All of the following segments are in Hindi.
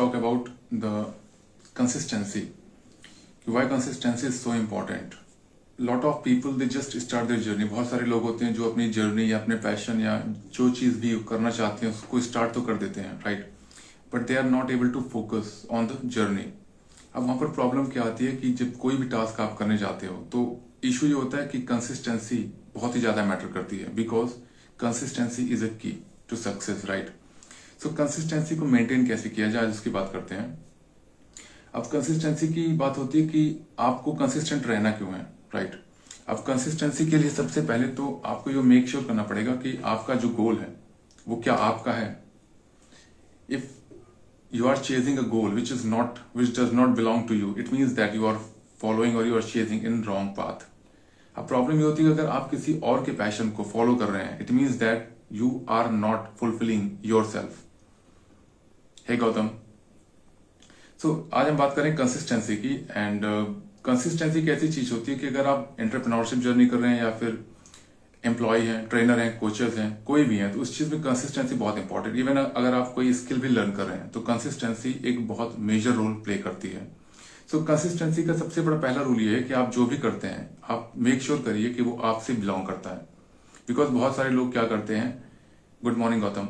talk about the consistency. Why consistency is so important? Lot of people they just start their journey बहुत सारे लोग होते हैं जो अपनी जर्नी या अपने पैशन या जो चीज़ भी करना चाहते हैं, उसको स्टार्ट तो कर देते हैं right but they are not able to focus on the journey अब वहाँ पर प्रॉब्लम क्या आती है कि जब कोई भी टास्क आप करने जाते हो तो इशू ये होता है कि कंसिस्टेंसी बहुत ही ज़्यादा मैटर करती है because consistency is a key to success right so consistency को मेंटेन कैसे किया जाए उसकी बात करते हैं। अब कंसिस्टेंसी की बात होती है कि आपको कंसिस्टेंट रहना क्यों है राइट अब कंसिस्टेंसी के लिए सबसे पहले तो आपको ये मेक श्योर करना पड़ेगा कि आपका जो गोल है, वो क्या आपका है। If you are chasing a goal which is not which does not belong to you it means that you are following और you are chasing in wrong path अब प्रॉब्लम ये होती है अगर आप किसी और के पैशन को फॉलो कर रहे हैं it means that you are not fulfilling your self hey Gautam. So आज हम बात करें कंसिस्टेंसी की एंड कंसिस्टेंसी ऐसी चीज़ होती है कि अगर आप एंटरप्रेन्योरशिप जर्नी कर रहे हैं या फिर एम्प्लॉय हैं ट्रेनर हैं कोचेस हैं कोई भी हैं तो उस चीज़ में कंसिस्टेंसी बहुत इंपॉर्टेंट इवन अगर आप कोई स्किल भी लर्न कर रहे हैं तो कंसिस्टेंसी एक बहुत मेजर रोल प्ले करती है। सो so, कंसिस्टेंसी का सबसे बड़ा पहला रूल ये है कि आप जो भी करते हैं आप मेक श्योर करिए कि वो आपसे बिलोंग करता है। बिकॉज़ बहुत सारे लोग क्या करते हैं गुड मॉर्निंग गौतम।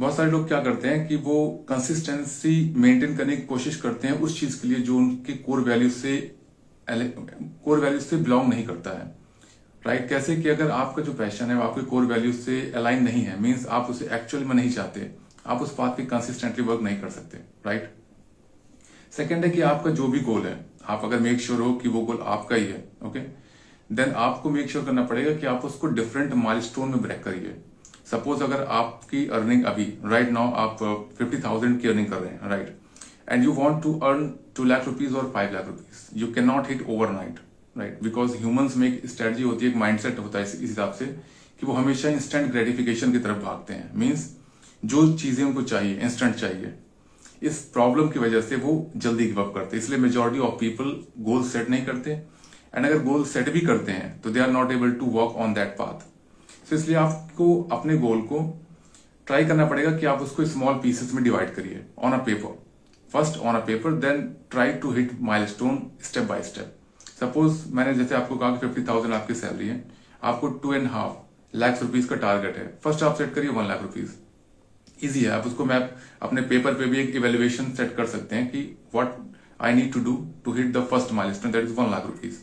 बहुत सारे लोग क्या करते हैं कि वो कंसिस्टेंसी मेंटेन करने की कोशिश करते हैं उस चीज़ के लिए जो उनके कोर वैल्यू से कोर वैल्यू से बिलोंग नहीं करता है राइट right? कैसे कि अगर आपका जो पैशन है वो आपके कोर वैल्यू से अलाइन नहीं है मीन्स आप उसे एक्चुअल में नहीं चाहते, आप उस बात पे कंसिस्टेंटली वर्क नहीं कर सकते राइट सेकेंड है कि आपका जो भी गोल है, आप अगर मेक श्योर sure हो कि वो गोल आपका ही है ओके okay? देन आपको मेक श्योर sure करना पड़ेगा कि आप उसको डिफरेंट माइलस्टोन में ब्रेक करिए सपोज़ अगर आपकी अर्निंग अभी राइट नाउ आप फिफ्टी थाउज़ेंड की अर्निंग कर रहे हैं right and you want to earn two lakh rupees और five lakh rupees you can not hit overnight right because humans में एक स्ट्रेटजी होती है, एक माइंडसेट होता है इस हिसाब से कि वो हमेशा इंस्टेंट ग्रेटिफिकेशन की तरफ़ भागते हैं। मीन्स जो चीज़ें उनको चाहिए इंस्टेंट चाहिए, इस प्रॉब्लम की वजह से वो जल्दी गिव अप करते हैं। इसलिए majority of people goal set नहीं करते। एंड अगर गोल सेट भी करते हैं तो they are not able to work on that path तो इसलिए आपको अपने गोल को ट्राई करना पड़ेगा कि आप उसको स्मॉल पीसेस में डिवाइड करिए on a paper first on a paper then try to hit milestone step by step suppose मैंने जैसे आपको कहा कि फिफ्टी थाउज़ेंड आपकी सैलरी है, आपको two and half lakhs rupees का टारगेट है। फ़र्स्ट आप सेट करिए वन लाख रुपीज़ इजी है, आप उसको मैं अपने पेपर पे भी एक इवेल्युएशन सेट कर सकते हैं कि what I need to do to hit the first milestone that is one lakh rupees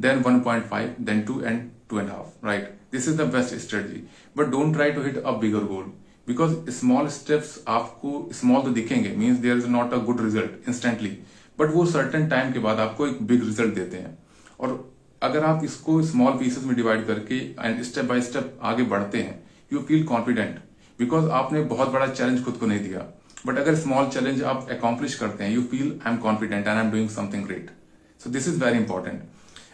then 1.5 then 2 and two and a half, right? This is the best strategy. But don't try to hit a bigger goal. Because small steps आपको स्मॉल तो दिखेंगे. Means there is not a good result instantly. But वो सर्टन टाइम के बाद आपको एक big result देते हैं. और अगर आप इसको स्मॉल पीसेस में डिवाइड करके एंड स्टेप बाय स्टेप आगे बढ़ते हैं यू फील कॉन्फिडेंट बिकॉज़ आपने बहुत बड़ा चैलेंज खुद को नहीं दिया. बट अगर स्मॉल चैलेंज आप अकॉम्प्लिश करते हैं you feel I am confident and I am doing something great so this is very important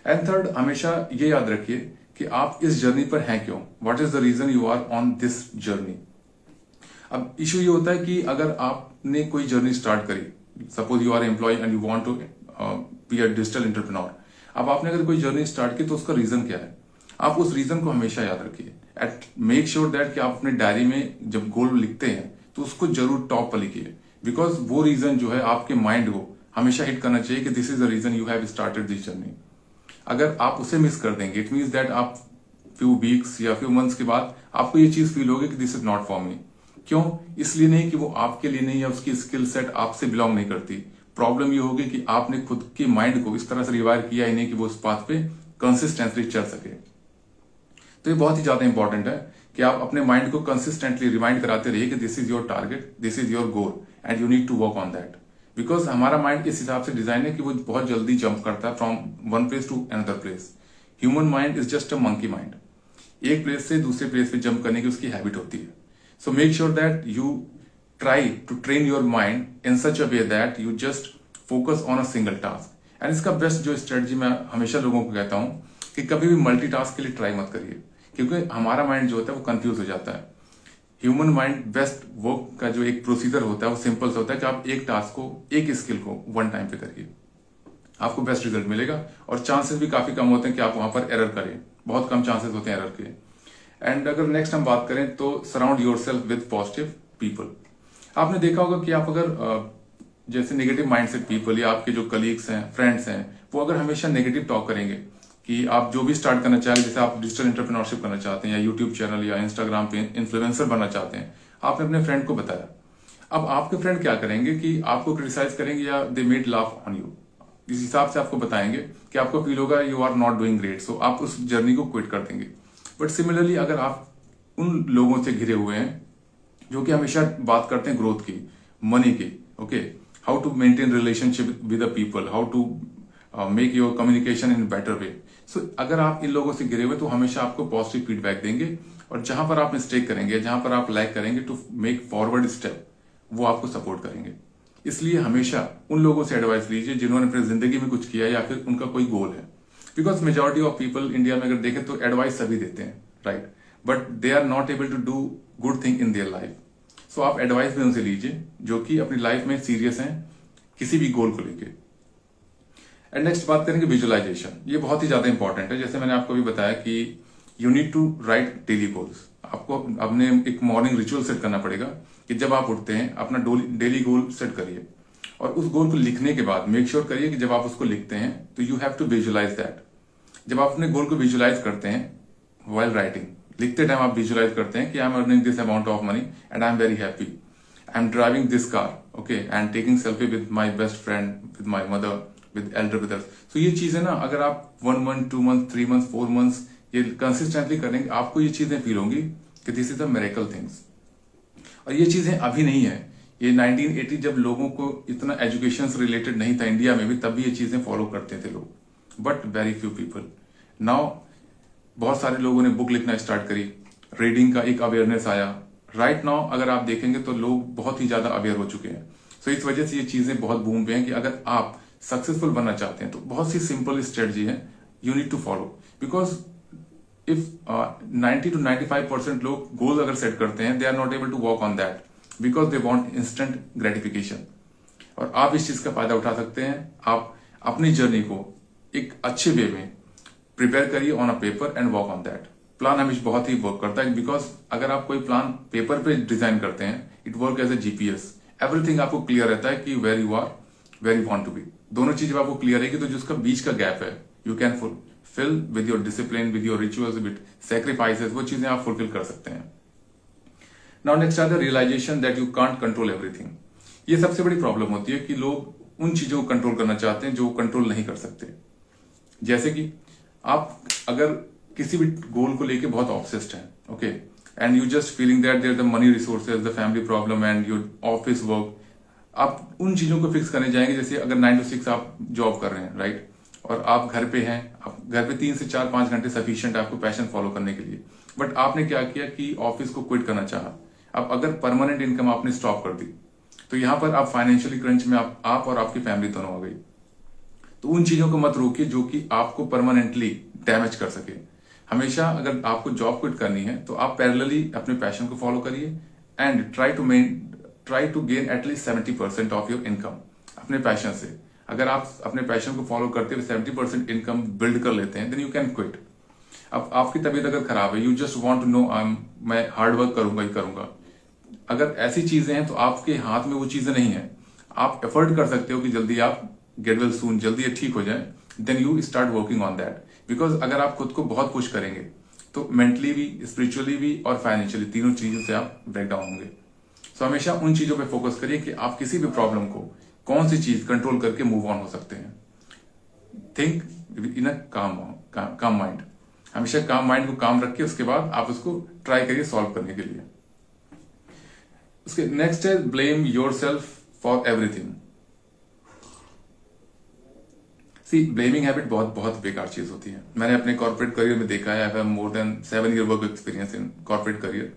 and third हमेशा ये याद रखिए कि आप इस जर्नी पर हैं क्यों? What is the reason you are on this journey अब इश्यू ये होता है कि अगर आपने कोई जर्नी स्टार्ट करी suppose you are employ and you want to be a digital entrepreneur अब आपने अगर कोई जर्नी स्टार्ट की तो उसका रीजन क्या है? आप उस रीजन को हमेशा याद रखिए। एट मेक श्योर दैट कि आप अपने डायरी में जब गोल लिखते हैं तो उसको ज़रूर टॉप पर लिखिए। बिकॉज़ वो रीजन जो है आपके माइंड को हमेशा हिट करना चाहिए कि this is the reason you have started this journey अगर आप उसे मिस कर देंगे इट मीन्स दैट आप फ्यू वीक्स या फ्यू मंथ्स के बाद आपको ये चीज़ फील होगी कि this is not for me क्यों? इसलिए नहीं कि वो आपके लिए नहीं या उसकी स्किल सेट आपसे बिलोंग नहीं करती. प्रॉब्लम ये होगी कि आपने खुद के माइंड को इस तरह से रिवायर किया ही नहीं कि वो उस पाथ पे कंसिस्टेंटली चल सके। तो ये बहुत ही ज़्यादा इंपॉर्टेंट है कि आप अपने माइंड को कंसिस्टेंटली रिमाइंड कराते रहिए कि this is your target this is your goal and you need to work on that because हमारा माइंड इस हिसाब से डिज़ाइन है कि वो बहुत जल्दी जंप करता है from one place to another place human mind is just a monkey mind एक प्लेस से दूसरे प्लेस पे जंप करने की उसकी हैबिट होती है. So make sure that you try to train your mind in such a way that you just focus on a single task and इसका बेस्ट जो स्ट्रेटजी मैं हमेशा लोगों को कहता हूँ कि कभी भी मल्टी के लिए ट्राई मत करिए. क्योंकि हमारा माइंड जो होता है वो कंफ्यूज हो जाता है. ह्यूमन माइंड बेस्ट वर्क का जो एक प्रोसीजर होता है, वो सिंपल सा होता है कि आप एक टास्क को, एक स्किल को वन टाइम पे करिए। आपको बेस्ट रिज़ल्ट मिलेगा और चांसेस भी काफ़ी कम होते हैं कि आप वहाँ पर एरर करें। बहुत कम चांसेस होते हैं एरर के। एंड अगर नेक्स्ट हम बात करें तो surround your self with positive people आपने देखा होगा कि आप अगर जैसे नेगेटिव माइंडसेट पीपल या आपके जो कलीग्स हैं फ्रेंड्स हैं, वो अगर हमेशा नेगेटिव टॉक करेंगे कि आप जो भी स्टार्ट करना चाहें जैसे आप डिजिटल इंटरप्रेन्योरशिप करना चाहते हैं या यूट्यूब चैनल या इंस्टाग्राम पे इन्फ्लुएंसर बनना चाहते हैं, आपने अपने फ्रेंड को बताया। अब आपके फ्रेंड क्या करेंगे कि आपको क्रिटिसाइज करेंगे या they made laugh on you इस हिसाब से आपको बताएँगे कि आपको फील होगा you are not doing great so आप उस जर्नी को क्विट कर देंगे। बट सिमिलरली अगर आप उन लोगों से घिरे हुए हैं, जो कि हमेशा बात करते हैं ग्रोथ की मनी की okay how to maintain relationship with the people how to make your communication in better way so अगर आप इन लोगों से गिरे हुए तो हमेशा आपको पॉजिटिव फीडबैक देंगे। और जहाँ पर आप मिस्टेक करेंगे, जहाँ पर आप लाइक करेंगे टू मेक फॉरवर्ड स्टेप वो आपको सपोर्ट करेंगे। इसलिए हमेशा उन लोगों से एडवाइस लीजिए जिन्होंने अपनी ज़िंदगी में कुछ किया या फिर उनका कोई गोल है। Because majority of people India में अगर देखें तो एडवाइस सभी देते हैं right but they are not able to do good thing in their life so आप एडवाइस भी उनसे लीजिए, जो कि अपनी लाइफ में सीरियस हैं, किसी भी गोल को लेके। एंड नेक्स्ट बात करेंगे विजुअलाइजेशन ये बहुत ही ज़्यादा इंपॉर्टेंट है। जैसे मैंने आपको भी बताया कि you need to write daily goals आपको अपने एक मॉर्निंग रिचुअल सेट करना पड़ेगा कि जब आप उठते हैं, अपना डेली गोल सेट करिए। और उस गोल को लिखने के बाद मेक श्योर करिए कि जब आप उसको लिखते हैं तो you have to visualise that जब आप अपने गोल को विजुअलाइज करते हैं वाइल राइटिंग लिखते टाइम आप विजुअलाइज करते हैं कि I am earning this amount of money and I am very happy I am driving this car okay and taking selfie with my best friend with my mother with elder brothers so ये चीज़ें ना, अगर आप one month two month three month four months ये कंसिस्टेंटली करेंगे, आपको ये चीज़ें फील होंगी कि this is a miracle things और ये चीज़ें अभी नहीं है। ये 1980 जब लोगों को इतना एजुकेशन रिलेटेड नहीं था इंडिया में भी, तब भी ये चीज़ें फॉलो करते थे लोग। But very few people now बहुत सारे लोगों ने बुक लिखना स्टार्ट करी। रीडिंग का एक अवेयरनेस आया। राइट right नाउ अगर आप देखेंगे तो लोग बहुत ही ज़्यादा अवेयर हो चुके हैं। सो so, इस वजह से ये चीज़ें बहुत बूम पे हैं कि अगर आप सक्सेसफुल बनना चाहते हैं तो बहुत सी सिंपल स्ट्रेटजी है you need to follow because if ninety to ninety five percent लोग गोल अगर सेट करते हैं they are not able to work on that because they want instant gratification और आप इस चीज़ का फ़ायदा उठा सकते हैं, आप अपनी जर्नी को एक अच्छे वे में प्रिपेयर करिए on a paper and work on that plan हमेशा बहुत ही वर्क करता है बिकॉज़ अगर आप कोई प्लान पेपर पे डिज़ाइन करते हैं it work as a GPS everything आपको क्लियर रहता है कि where you are where you want to be दोनों चीज़ जब आपको क्लियर रहेगी तो जिसका बीच का गैप है you can fulfil with your discipline with your rituals with sacrifices वो चीज़ें आप फुलफिल कर सकते हैं। Now next are the realisation that you can't control everything ये सबसे बड़ी प्रॉब्लम होती है कि लोग उन चीज़ों को कंट्रोल करना चाहते हैं जो कंट्रोल नहीं कर सकते। जैसे कि आप अगर किसी भी गोल को लेके बहुत ऑब्सेस्ड हैं okay and you just feeling that there the money resources the family problem and your office work आप उन चीज़ों को फिक्स करने जाएँगे जैसे अगर नाइन टू सिक्स आप जॉब कर रहे हैं राइट और आप घर पे हैं आप घर पे तीन से चार पाँच घंटे सफिशियंट आपको पैशन फॉलो करने के लिए। बट आपने क्या किया कि ऑफ़िस को क्विट करना चाहा। अब अगर परमानेंट इनकम आपने स्टॉप कर दी तो यहाँ पर आप फाइनेंशियली क्रंच में आप, आप और आपकी फैमिली दोनों आ गई। तो उन चीज़ों को मत रोकिए जो कि आपको परमानेंटली डैमेज कर सके। हमेशा अगर आपको जॉब क्विट करनी है तो आप पैरेलली अपने पैशन को फॉलो करिए and try to men try to gain at least seventy percent of your income अपने पैशन से। अगर आप अपने पैशन को फॉलो करते हुए सेवेंटी परसेंट इनकम बिल्ड कर लेते हैं देन यू कैन क्विट अब आपकी तबीयत अगर खराब है you just want to know मैं हार्ड वर्क करूँगा ही करूँगा। अगर ऐसी चीज़ें हैं तो आपके हाथ में वो चीज़ें नहीं है। आप एफर्ट कर सकते हो कि जल्दी आप गेट वेल सून जल्दी ठीक हो जाए then you start working on that because अगर आप खुद को बहुत पुश करेंगे तो मेंटली भी स्पिरिचुअली भी और फाइनेंशियली तीनों चीज़ों से आप ब्रेक डाउन होंगे। सो हमेशा उन चीज़ों पर फोकस करिए कि आप किसी भी प्रॉब्लम को कौन सी चीज़ कंट्रोल करके मूव ऑन हो सकते हैं। थिंक इन अ काम काम माइंड हमेशा काम माइंड को काम रखिए, उसके बाद आप उसको ट्राई करिए सॉल्व करने के लिए। उसके नेक्स्ट है blame your self for everything see blaming habit बहुत बहुत बेकार चीज़ होती है। मैंने अपने कॉर्पोरेट करियर में देखा है I have more than seven year work experience in corporate career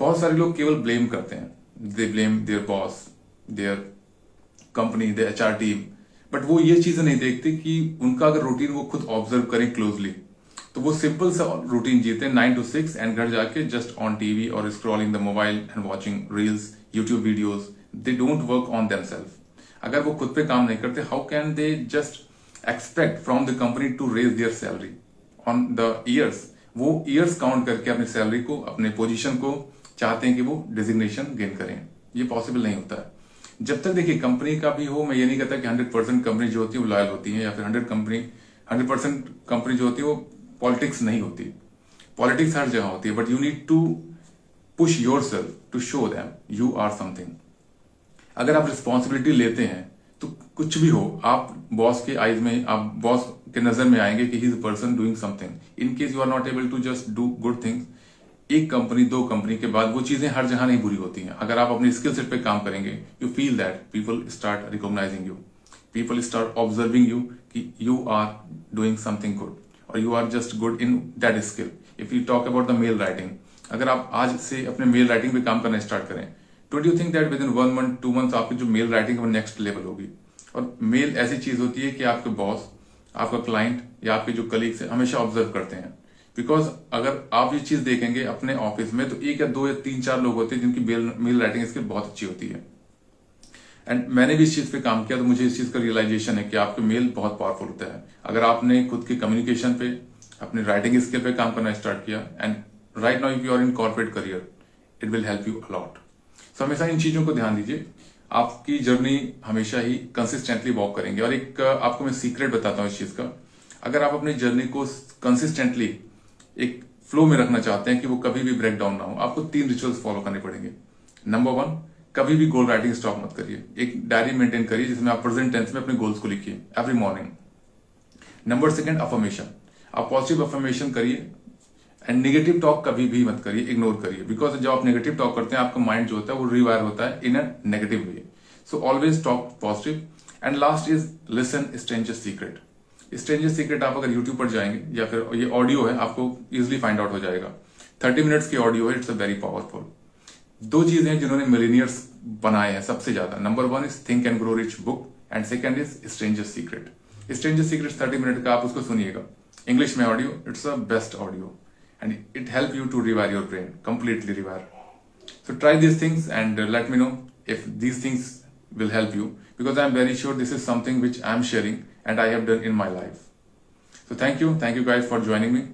बहुत सारे लोग केवल ब्लेम करते हैं। They blame their boss their company they H team but वो ये चीज़ें नहीं देखते कि उनका अगर रूटीन वो खुद ऑब्ज़र्व करें क्लोजली तो वो सिंपल सा रूटीन जीते नाइन टू सिक्स एंड घर जाके जस्ट ऑन टीवी और scrolling the mobile and watching reels YouTube videos they don't work on them अगर वो खुद पे काम नहीं करते how can they just expect from the company to raise their salary on the years वो ईयर्स काउंट करके अपनी सैलरी को, अपने पोजीशन को चाहते हैं कि वो डिजिग्नेशन गेन करें। ये पॉसिबल नहीं होता। है जब तक देखिए कंपनी का भी हो, मैं ये नहीं कहता कि हंड्रेड परसेंट कंपनी जो होती है वो लॉयल होती है या फिर hundred company hundred percent company जो होती है वो पॉलिटिक्स नहीं होती। पॉलिटिक्स हर जगह होती है but you need to push yourself to show them you are something अगर आप रिस्पॉन्सिबिलिटी लेते हैं तो कुछ भी हो, आप बॉस के आईज में, आप बॉस के नज़र में आएँगे कि he is person doing something in case you are not able to just do good things एक कंपनी, दो कंपनी के बाद वो चीज़ें हर जगह नहीं बुरी होती हैं। अगर आप अपनी स्किल सेट पे काम करेंगे you feel that people start recognising you people start observing you कि you are doing something good और you are just good in that skill if you talk about the mail writing अगर आप आज से अपने मेल राइटिंग पे काम करना स्टार्ट करें don't you think that within one month two month आपकी जो मेल राइटिंग है वो नेक्स्ट लेवल होगी? और मेल ऐसी चीज़ होती है कि आपके बॉस आपका क्लाइंट या आपके जो कलीग्स है, हमेशा ऑब्ज़र्व करते हैं। बिकॉज़ अगर आप ये चीज़ देखेंगे अपने ऑफ़िस में तो एक या दो या तीन चार लोग होते हैं जिनकी मेल मेल राइटिंग स्किल बहुत अच्छी होती है। एंड मैंने भी इस चीज़ पे काम किया तो मुझे इस चीज़ का रियलाइजेशन है कि आपके मेल बहुत पावरफुल होता है। अगर आपने खुद के कम्युनिकेशन पे, अपने राइटिंग स्किल पे काम करना स्टार्ट किया and right now if you are in corporate career it will help you a lot so हमेशा इन चीज़ों को ध्यान दीजिए। आपकी जर्नी हमेशा ही कंसिस्टेंटली वॉक करेंगे। और एक, आपको मैं सीक्रेट बताता हूँ इस चीज़ का। अगर आप अपनी जर्नी को कंसिस्टेंटली एक फ्लो में रखना चाहते हैं कि वो कभी भी ब्रेक डाउन ना हो। आपको तीन रिचुअल्स फॉलो करने पड़ेंगे। नंबर वन कभी भी गोल राइटिंग स्टॉप मत करिए। एक डायरी मेंटेन करिए जिसमें आप प्रेजेंट टेंस में अपने गोल्स को लिखिए every morning number second affirmation आप पॉजिटिव अफर्मेशन करिए एंड नेगेटिव टॉक कभी भी मत करिए इग्नोर करिए। बिकॉज़ जब आप नेगेटिव टॉक करते हैं, आपका माइंड जो होता है, वो रिवायर होता है in a negative way so always talk positive and last is listen stranger secret stranger secret आप अगर यूट्यूब पर जाएँगे या फिर ये ऑडियो है आपको इजिली फाइंड आउट हो जाएगा। थर्टी मिनट्स की ऑडियो है इट्स अ वेरी पावरफुल दो चीज़ें हैं जिन्होंने मिलीनियर्स बनाए हैं सबसे ज़्यादा। Number one is think and grow rich book and second is stranger secret stranger secret thirty minute का आप उसको सुनिएगा। इंग्लिश में audio it's a best audio and it help you to rewire your brain completely rewire so try these things and uh, let me know if these things will help you because i'm very sure this is something which i'm sharing and i have done in my life. So thank you. Thank you guys for joining me